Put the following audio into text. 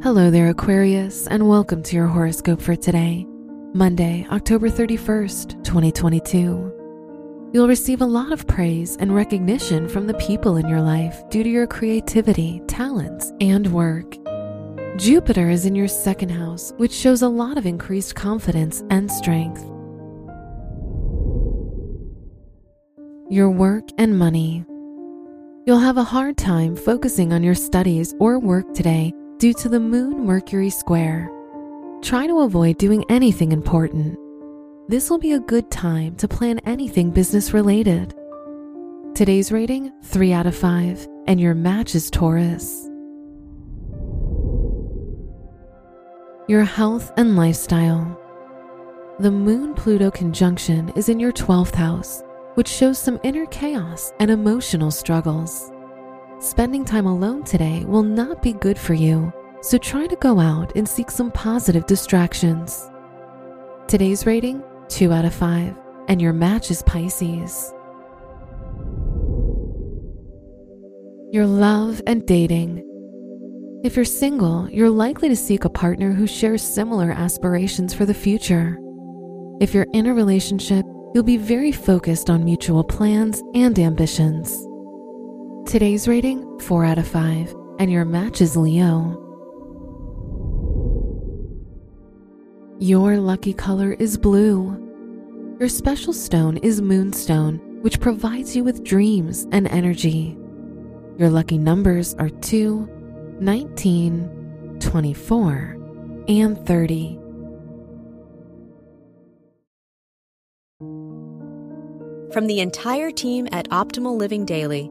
Hello there, Aquarius, and welcome to your horoscope for today, Monday, October 31st, 2022. You'll receive a lot of praise and recognition from the people in your life due to your creativity, talents, and work. Jupiter is in your second house, which shows a lot of increased confidence and strength. Your work and money. You'll have a hard time focusing on your studies or work today due to the Moon Mercury square. Try to avoid doing anything important. This will be a good time to plan anything business related. Today's rating 3 out of 5, and your match is Taurus. Your health and lifestyle. The Moon Pluto conjunction is in your 12th house, which shows some inner chaos and emotional struggles. Spending time alone today will not be good for you, so try to go out and seek some positive distractions. Today's rating 2 out of 5, and your match is Pisces. Your love and dating. If you're single, you're likely to seek a partner who shares similar aspirations for the future. If you're in a relationship, you'll be very focused on mutual plans and ambitions. Today's rating 4 out of 5, and your match is Leo. Your lucky color is blue. Your special stone is Moonstone, which provides you with dreams and energy. Your lucky numbers are 2, 19, 24, and 30. From the entire team at Optimal Living Daily,